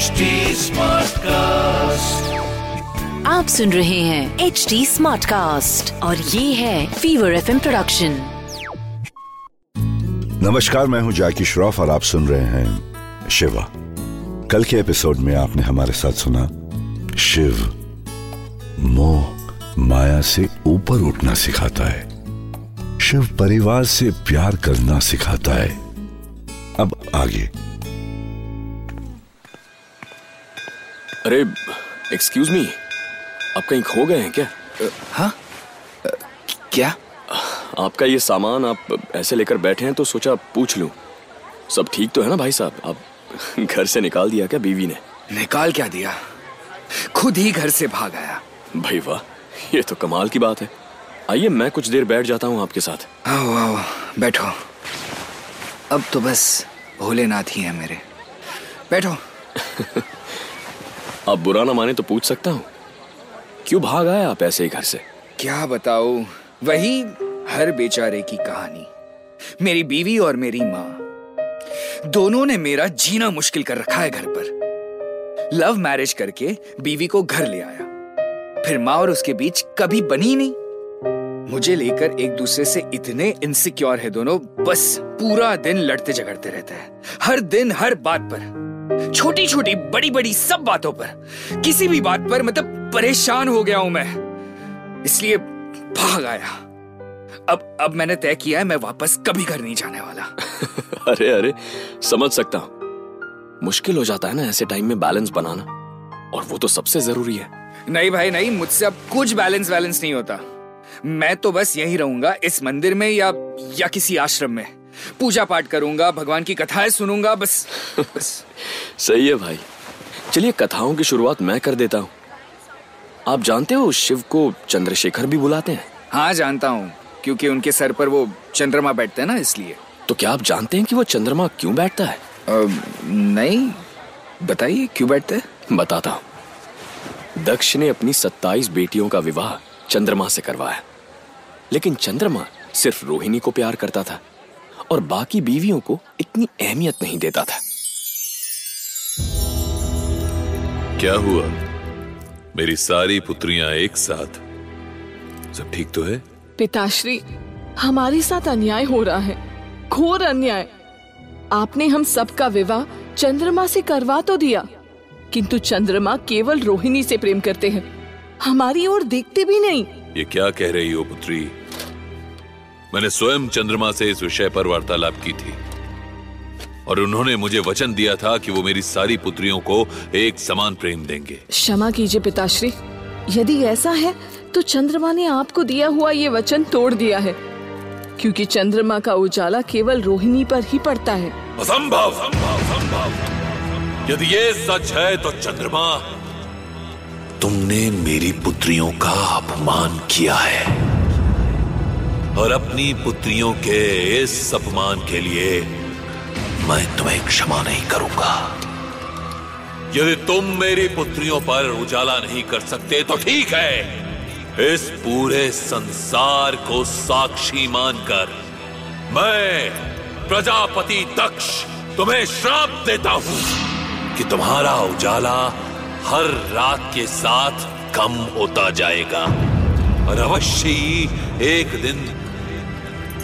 HD Smartcast. आप सुन रहे हैं एच डी स्मार्ट कास्ट और ये है फीवर एफ़ प्रोडक्शन नमस्कार मैं हूँ जैकी श्रॉफ और आप सुन रहे हैं शिवा। कल के एपिसोड में आपने हमारे साथ सुना शिव मोह माया से ऊपर उठना सिखाता है। शिव परिवार से प्यार करना सिखाता है। अब आगे। अरे एक्सक्यूज मी आप कहीं खो गए हैं क्या? हाँ? क्या? आपका ये सामान आप ऐसे लेकर बैठे हैं तो सोचा पूछ लूँ। सब ठीक तो है ना भाई साहब? आप घर से निकाल दिया क्या बीवी ने? निकाल क्या दिया? खुद ही घर से भाग आया। भाई वाह ये तो कमाल की बात है। आइए मैं कुछ देर बैठ जाता हूँ आपके साथ। आओ आओ बैठो। अब तो बस भोलेनाथ ही है मेरे। बैठो। आप बुरा ना माने तो पूछ सकता हूँ। क्यों भाग आए आप ऐसे ही घर से? क्या बताओ वही हर बेचारे की कहानी। मेरी बीवी और मेरी माँ। दोनों ने मेरा जीना मुश्किल कर रखा है घर पर। लव मैरिज करके बीवी को घर ले आया। फिर माँ और उसके बीच कभी बनी नहीं। मुझे लेकर एक दूसरे से इतने इनसिक्योर है दोनों। बस पूरा दिन लड़ते झगड़ते रहते हैं। हर दिन, हर बात पर। छोटी छोटी बड़ी बड़ी सब बातों पर। किसी भी बात पर मतलब परेशान हो गया हूँ मैं। इसलिए भाग आया। अब अब मैंने तय किया है मैं वापस कभी घर नहीं जाने वाला। अरे अरे समझ सकता हूँ। मुश्किल हो जाता है ना ऐसे टाइम में बैलेंस बनाना। और वो तो सबसे ज़रूरी है। नहीं भाई नहीं मुझसे अब कुछ बैलेंस बैलेंस नहीं होता। मैं तो बस यही रहूँगा इस मंदिर में या या किसी आश्रम में। पूजा पाठ करूँगा भगवान की कथाएँ सुनूँगा बस बस। सही है भाई। चलिए कथाओं की शुरुआत मैं कर देता हूँ। आप जानते हो शिव को चंद्रशेखर भी बुलाते हैं? हाँ जानता हूँ क्योंकि उनके सर पर वो चंद्रमा बैठते हैं ना इसलिए। तो क्या आप जानते हैं कि वो चंद्रमा क्यों बैठता है? अ, नहीं बताइए क्यों बैठते हैं? बताता हूँ। दक्ष ने अपनी 27 बेटियों का विवाह चंद्रमा से करवाया। लेकिन चंद्रमा सिर्फ़ रोहिणी को प्यार करता था। और बाकी बीवियों को इतनी अहमियत नहीं देता था। क्या हुआ? मेरी सारी पुत्रियाँ एक साथ। सब ठीक तो है? पिताश्री हमारे साथ अन्याय हो रहा है। घोर अन्याय। आपने हम सबका विवाह चंद्रमा से करवा तो दिया किंतु चंद्रमा केवल रोहिणी से प्रेम करते हैं। हमारी ओर देखते भी नहीं। ये क्या कह रही हो पुत्री? मैंने स्वयं चंद्रमा से इस विषय पर वार्तालाप की थी। और उन्होंने मुझे वचन दिया था कि वो मेरी सारी पुत्रियों को एक समान प्रेम देंगे। क्षमा कीजिए पिताश्री। यदि ऐसा है तो चंद्रमा ने आपको दिया हुआ ये वचन तोड़ दिया है। क्योंकि चंद्रमा का उजाला केवल रोहिणी पर ही पड़ता है। असंभव। यदि ये सच है तो चंद्रमा तुमने मेरी पुत्रियों का अपमान किया है। और अपनी पुत्रियों के इस अपमान के लिए मैं तुम्हें क्षमा नहीं करूँगा। यदि तुम मेरी पुत्रियों पर उजाला नहीं कर सकते तो ठीक है। इस पूरे संसार को साक्षी मानकर मैं प्रजापति दक्ष तुम्हें श्राप देता हूँ कि तुम्हारा उजाला हर रात के साथ कम होता जाएगा। और अवश्य ही एक दिन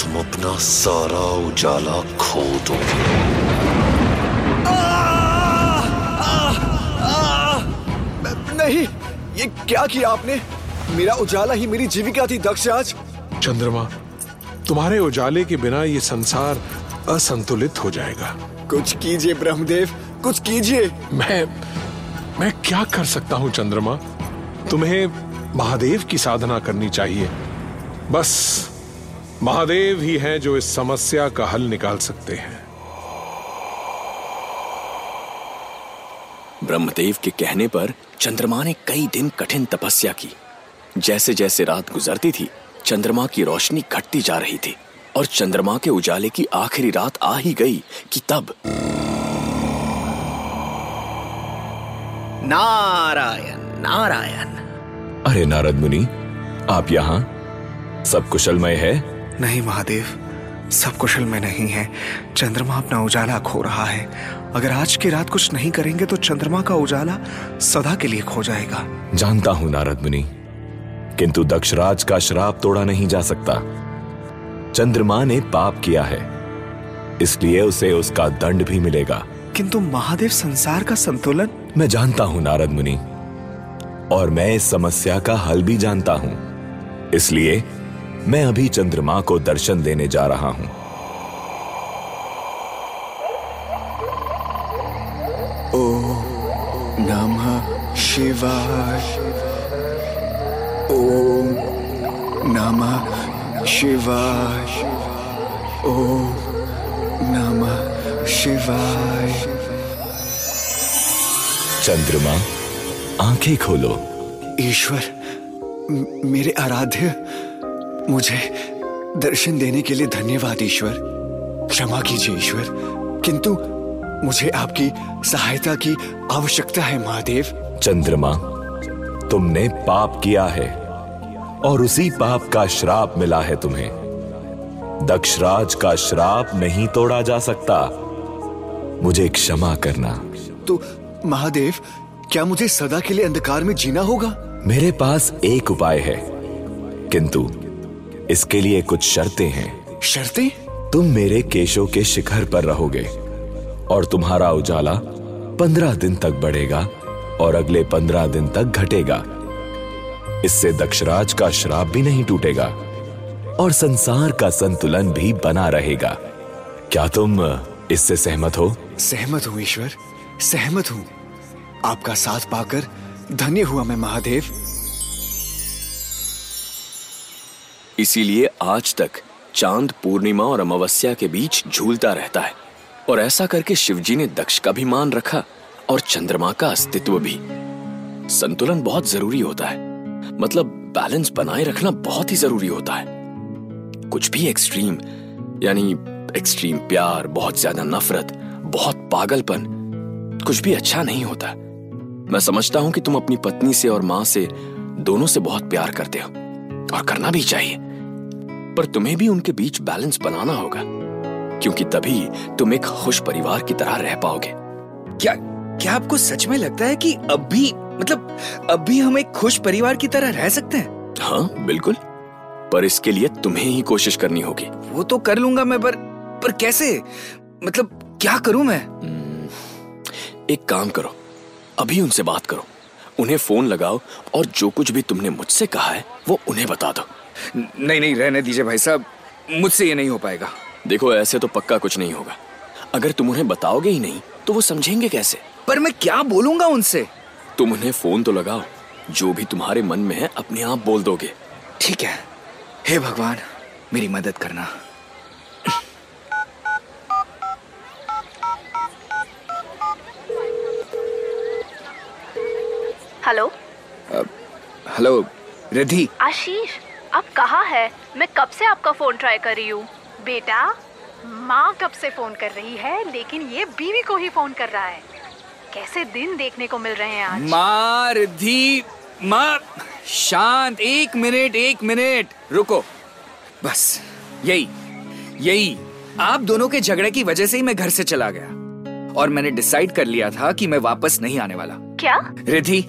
तुम अपना सारा उजाला खो दोगे नहीं ये क्या किया आपने? मेरा उजाला ही मेरी जीविका थी दक्ष आज चंद्रमा तुम्हारे उजाले के बिना ये संसार असंतुलित हो जाएगा। कुछ कीजिए ब्रह्मदेव कुछ कीजिए। मैं मैं क्या कर सकता हूँ चंद्रमा? तुम्हें महादेव की साधना करनी चाहिए। बस महादेव ही हैं जो इस समस्या का हल निकाल सकते हैं। ब्रह्मदेव के कहने पर चंद्रमा ने कई दिन कठिन तपस्या की। जैसे जैसे रात गुजरती थी चंद्रमा की रोशनी घटती जा रही थी और चंद्रमा के उजाले की आखिरी रात आ ही गई कि तब। नारायण नारायण। अरे नारद मुनि आप यहाँ? सब कुशलमय है? नहीं महादेव सब कुशल में नहीं है। चंद्रमा अपना उजाला खो रहा है। अगर आज की रात कुछ नहीं करेंगे तो चंद्रमा का उजाला सदा के लिए खो जाएगा। जानता हूँ नारद मुनि किंतु दक्षराज का श्राप तोड़ा नहीं जा सकता। चंद्रमा ने पाप किया है इसलिए उसे उसका दंड भी मिलेगा। किंतु महादेव संसार का संतुलन? मैं जानता हूँ नारद मुनि और मैं इस समस्या का हल भी जानता हूँ। इसलिए मैं अभी चंद्रमा को दर्शन देने जा रहा हूँ। ओ नमः शिवाय। ओम नमः शिवाय। ओम नमः शिवाय। चंद्रमा आँखें खोलो। ईश्वर मेरे आराध्य। मुझे दर्शन देने के लिए धन्यवाद ईश्वर। क्षमा कीजिए ईश्वर। किंतु मुझे आपकी सहायता की आवश्यकता है महादेव। चंद्रमा तुमने पाप किया है और उसी पाप का श्राप मिला है तुम्हें। दक्षराज का श्राप नहीं तोड़ा जा सकता। मुझे क्षमा करना। तो महादेव क्या मुझे सदा के लिए अंधकार में जीना होगा? मेरे पास एक उपाय है। किंतु इसके लिए कुछ शर्तें हैं। शर्तें? तुम मेरे केशों के शिखर पर रहोगे और तुम्हारा उजाला पंद्रह दिन तक बढ़ेगा और अगले पंद्रह दिन तक घटेगा। इससे दक्षराज का श्राप भी नहीं टूटेगा और संसार का संतुलन भी बना रहेगा। क्या तुम इससे सहमत हो? सहमत हूँ ईश्वर। सहमत हूँ। आपका साथ पाकर धन्य हुआ मैं महादेव। इसीलिए आज तक चाँद पूर्णिमा और अमावस्या के बीच झूलता रहता है। और ऐसा करके शिवजी ने दक्ष का भी मान रखा और चंद्रमा का अस्तित्व भी। संतुलन बहुत ज़रूरी होता है। मतलब बैलेंस बनाए रखना बहुत ही ज़रूरी होता है। कुछ भी एक्सट्रीम यानी एक्सट्रीम प्यार, बहुत ज़्यादा नफरत, बहुत पागलपन, कुछ भी अच्छा नहीं होता। मैं समझता हूँ कि तुम अपनी पत्नी से और माँ से दोनों से बहुत प्यार करते हो। और करना भी चाहिए। पर तुम्हें भी उनके बीच बैलेंस बनाना होगा। क्योंकि तभी तुम एक खुश परिवार की तरह रह पाओगे। क्या क्या आपको सच में लगता है कि अब भी मतलब अब भी हम एक खुश परिवार की तरह रह सकते हैं? हाँ बिल्कुल। पर इसके लिए तुम्हें ही कोशिश करनी होगी। वो तो कर लूँगा मैं पर पर कैसे? मतलब क्या करूँ मैं? एक काम करो। अभी उनसे बात करो। उन्हें फ़ोन लगाओ और जो कुछ भी तुमने मुझसे कहा है वो उन्हें बता दो। नहीं नहीं रहने दीजिए भाई साहब। मुझसे ये नहीं हो पाएगा। देखो ऐसे तो पक्का कुछ नहीं होगा। अगर तुम उन्हें बताओगे ही नहीं तो वो समझेंगे कैसे? पर मैं क्या बोलूँगा उनसे? तुम उन्हें फ़ोन तो लगाओ। जो भी तुम्हारे मन में है अपने आप बोल दोगे। ठीक है। हे भगवान मेरी मदद करना। हेलो। हेलो रिद्धि। आशीष। आप कहाँ है? मैं कब से आपका फ़ोन ट्राई कर रही हूँ? बेटा माँ कब से फ़ोन कर रही है लेकिन ये बीवी को ही फ़ोन कर रहा है। कैसे दिन देखने को मिल रहे हैं आज? माँ रिद्धि माँ शांत एक मिनट एक मिनट। रुको। बस यही यही। आप दोनों के झगड़े की वजह से ही मैं घर से चला गया। और मैंने डिसाइड कर लिया था कि मैं वापस नहीं आने वाला। क्या? रिधि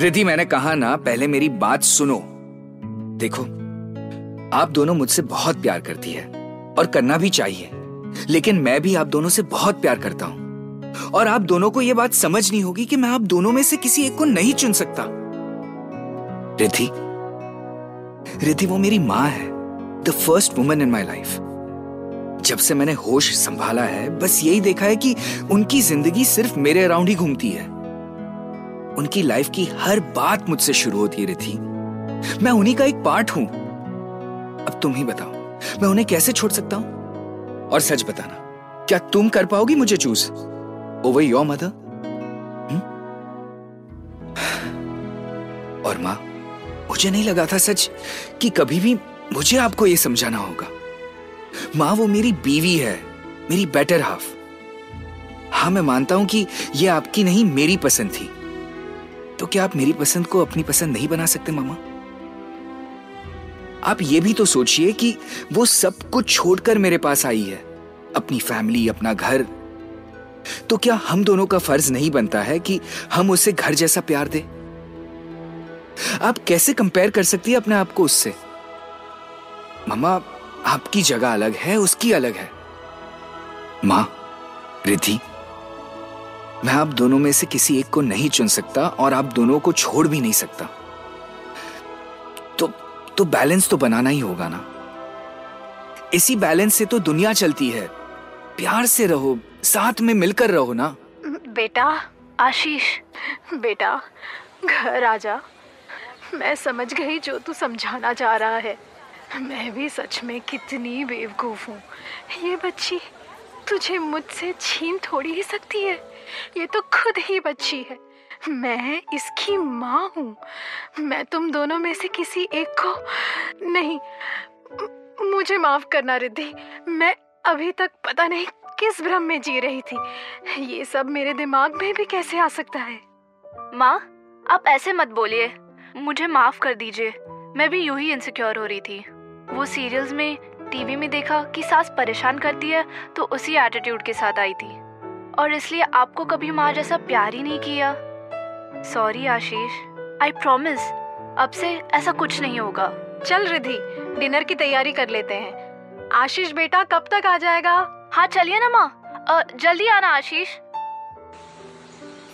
रिधि मैंने कहा ना पहले मेरी बात सुनो। देखो आप दोनों मुझसे बहुत प्यार करती है और करना भी चाहिए। लेकिन मैं भी आप दोनों से बहुत प्यार करता हूँ। और आप दोनों को यह बात समझनी होगी कि मैं आप दोनों में से किसी एक को नहीं चुन सकता। रिद्धि रिद्धि, वो मेरी माँ है the first woman in my life जब से मैंने होश संभाला है, बस यही देखा है कि उनकी ज़िंदगी सिर्फ़ मेरे अराउंड ही घूमती है। उनकी लाइफ की हर बात मुझसे शुरू होती रिद्धि। मैं उन्हीं का एक पार्ट हूँ। अब तुम ही बताओ, मैं उन्हें कैसे छोड़ सकता हूँ? और सच बताना, क्या तुम कर पाओगी मुझे चूज़ ओवर योर मदर और माँ, मुझे नहीं लगा था सच कि कभी भी मुझे आपको यह समझाना होगा। माँ, वो मेरी बीवी है, मेरी बेटर हाफ़ हाँ मैं मानता हूँ कि यह आपकी नहीं, मेरी पसंद थी। तो क्या आप मेरी पसंद को अपनी पसंद नहीं बना सकते, मामा? आप ये भी तो सोचिए कि वो सब कुछ छोड़कर मेरे पास आई है, अपनी फैमिली, अपना घर। तो क्या हम दोनों का फ़र्ज़ नहीं बनता है कि हम उसे घर जैसा प्यार दे? आप कैसे कंपेयर कर सकती है अपने आप को उससे? ममा आपकी जगह अलग है, उसकी अलग है। माँ, रिद्धि, मैं आप दोनों में से किसी एक को नहीं चुन सकता और आप दोनों को छोड़ भी नहीं सकता। तो बैलेंस तो बनाना ही होगा ना। इसी बैलेंस से तो दुनिया चलती है। प्यार से रहो, साथ में मिलकर रहो ना। बेटा, आशीष, बेटा, घर आजा मैं समझ गई जो तू समझाना चाह रहा है। मैं भी सच में कितनी बेवकूफ़ हूँ। ये बच्ची तुझे मुझसे छीन थोड़ी ही सकती है। ये तो खुद ही बच्ची है। मैं इसकी माँ हूँ। मैं तुम दोनों में से किसी एक को नहीं। मुझे माफ़ करना रिद्धि। मैं अभी तक पता नहीं किस भ्रम में जी रही थी। ये सब मेरे दिमाग में भी कैसे आ सकता है? माँ, आप ऐसे मत बोलिए। मुझे माफ़ कर दीजिए। मैं भी यूँ ही इनसिक्योर हो रही थी। वो सीरियल्स में टीवी में देखा कि सास परेशान करती है तो उसी एटीट्यूड के साथ आई थी। और इसलिए आपको कभी माँ जैसा प्यार ही नहीं किया। सॉरी आशीष आई प्रॉमिस अब से ऐसा कुछ नहीं होगा। चल रिधि डिनर की तैयारी कर लेते हैं। आशीष बेटा कब तक आ जाएगा? हाँ चलिए ना माँ। जल्दी आना आशीष।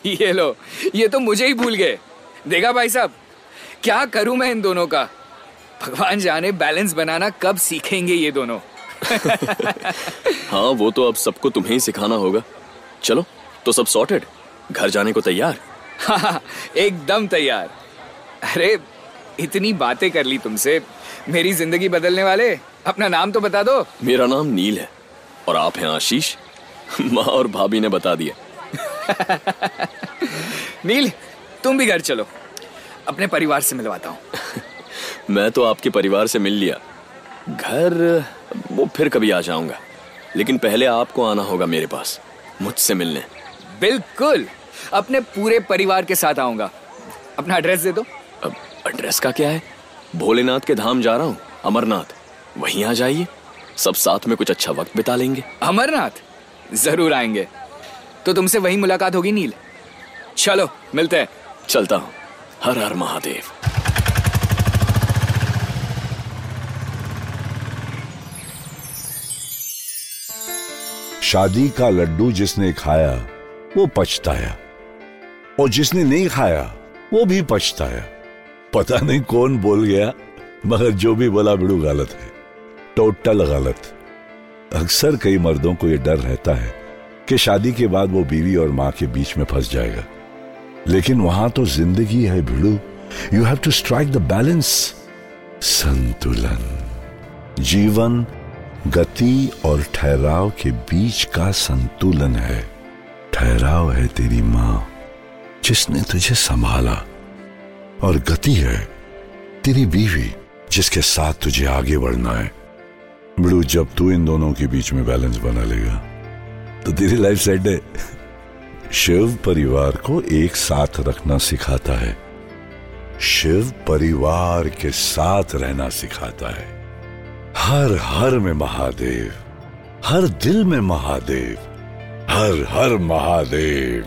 ये लो ये तो मुझे ही भूल गए। देखा भाई साहब क्या करूँ मैं इन दोनों का? भगवान जाने बैलेंस बनाना कब सीखेंगे ये दोनों? हाँ वो तो अब सबको तुम्हें ही सिखाना होगा। चलो तो सब सॉर्टेड घर जाने को तैयार। हाँ एकदम तैयार। अरे इतनी बातें कर ली तुमसे। मेरी ज़िंदगी बदलने वाले अपना नाम तो बता दो। मेरा नाम नील है और आप हैं आशीष। माँ और भाभी ने बता दिया। नील तुम भी घर चलो। अपने परिवार से मिलवाता हूँ। मैं तो आपके परिवार से मिल लिया। घर वो फिर कभी आ जाऊँगा। लेकिन पहले आपको आना होगा मेरे पास मुझसे मिलने। बिल्कुल। अपने पूरे परिवार के साथ आऊँगा। अपना एड्रेस दे दो। अब एड्रेस का क्या है? भोलेनाथ के धाम जा रहा हूँ अमरनाथ। वहीं आ जाइए। सब साथ में कुछ अच्छा वक्त बिता लेंगे। अमरनाथ? ज़रूर आएँगे। तो तुमसे वही मुलाकात होगी नील। चलो मिलते हैं। चलता हूँ। हर हर महादेव। शादी का लड्डू जिसने खाया वो पछताया। और जिसने नहीं खाया, वो भी पछताया। पता नहीं कौन बोल गया, मगर जो भी बोला, बिड़ू गलत है टोटल गलत अक्सर कई मर्दों को यह डर रहता है कि शादी के बाद वो बीवी और माँ के बीच में फंस जाएगा। लेकिन वहाँ तो ज़िंदगी है भिड़ू you have to strike the balance संतुलन। जीवन, गति और ठहराव के बीच का संतुलन है। ठहराव है तेरी माँ। जिसने तुझे संभाला और गति है तेरी बीवी जिसके साथ तुझे आगे बढ़ना है। बिड़ू जब तू इन दोनों के बीच में बैलेंस बना लेगा तो तेरी लाइफ सेट है। शिव परिवार को एक साथ रखना सिखाता है। शिव परिवार के साथ रहना सिखाता है। हर हर में महादेव, हर दिल में महादेव, हर हर महादेव।